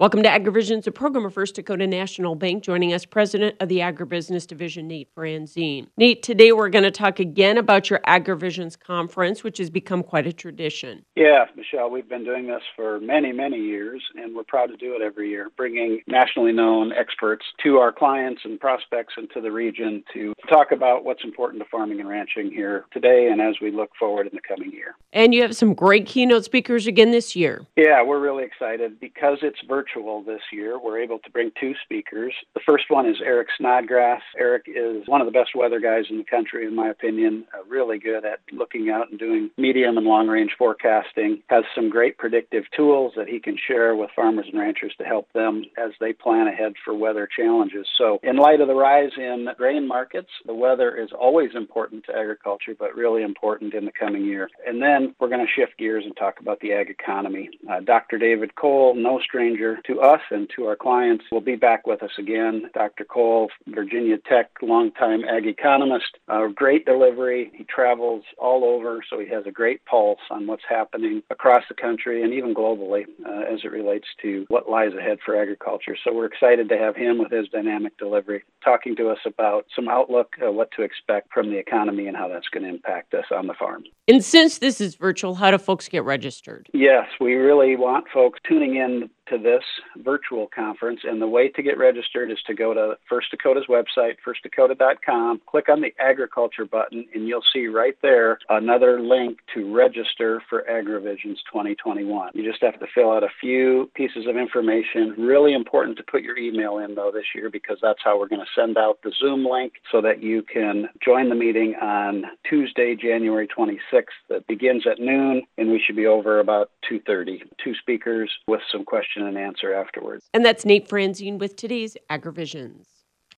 Welcome to AgriVisions, a program of First Dakota National Bank. Joining us, President of the Agribusiness Division, Nate Franzen. Nate, today we're going to talk again about your AgriVisions conference, which has become quite a tradition. Yeah, Michelle, we've been doing this for many, many years, and we're proud to do it every year, bringing nationally known experts to our clients and prospects and to the region to talk about what's important to farming and ranching here today and as we look forward in the coming year. And you have some great keynote speakers again this year. Yeah, we're really excited because it's virtual virtual this year. We're able to bring two speakers. The first one is Eric Snodgrass. Eric is one of the best weather guys in the country, in my opinion, uh, really good at looking out and doing medium and long range forecasting, has some great predictive tools that he can share with farmers and ranchers to help them as they plan ahead for weather challenges. So, in light of the rise in grain markets, the weather is always important to agriculture, but really important in the coming year. And then we're going to shift gears and talk about the ag economy. Uh, Dr. David Kohl, no stranger to us and to our clients. Will be back with us again. Dr. Kohl, Virginia Tech, longtime ag economist, uh, great delivery. He travels all over, so he has a great pulse on what's happening across the country and even globally uh, as it relates to what lies ahead for agriculture. So we're excited to have him with his dynamic delivery, talking to us about some outlook, uh, what to expect from the economy, and how that's going to impact us on the farm. And since this is virtual, how do folks get registered? Yes, we really want folks tuning in to this virtual conference. And the way to get registered is to go to First Dakota's website, firstdakota.com, click on the agriculture button, and you'll see right there another link to register for AgriVisions 2021. You just have to fill out a few pieces of information. Really important to put your email in, though, this year because that's how we're going to send out the Zoom link so that you can join the meeting on Tuesday, January 26th. That begins at noon, and we should be over about 2.30. Two speakers with some questions question and answer afterwards. And that's Nate Franzen with today's AgriVisions.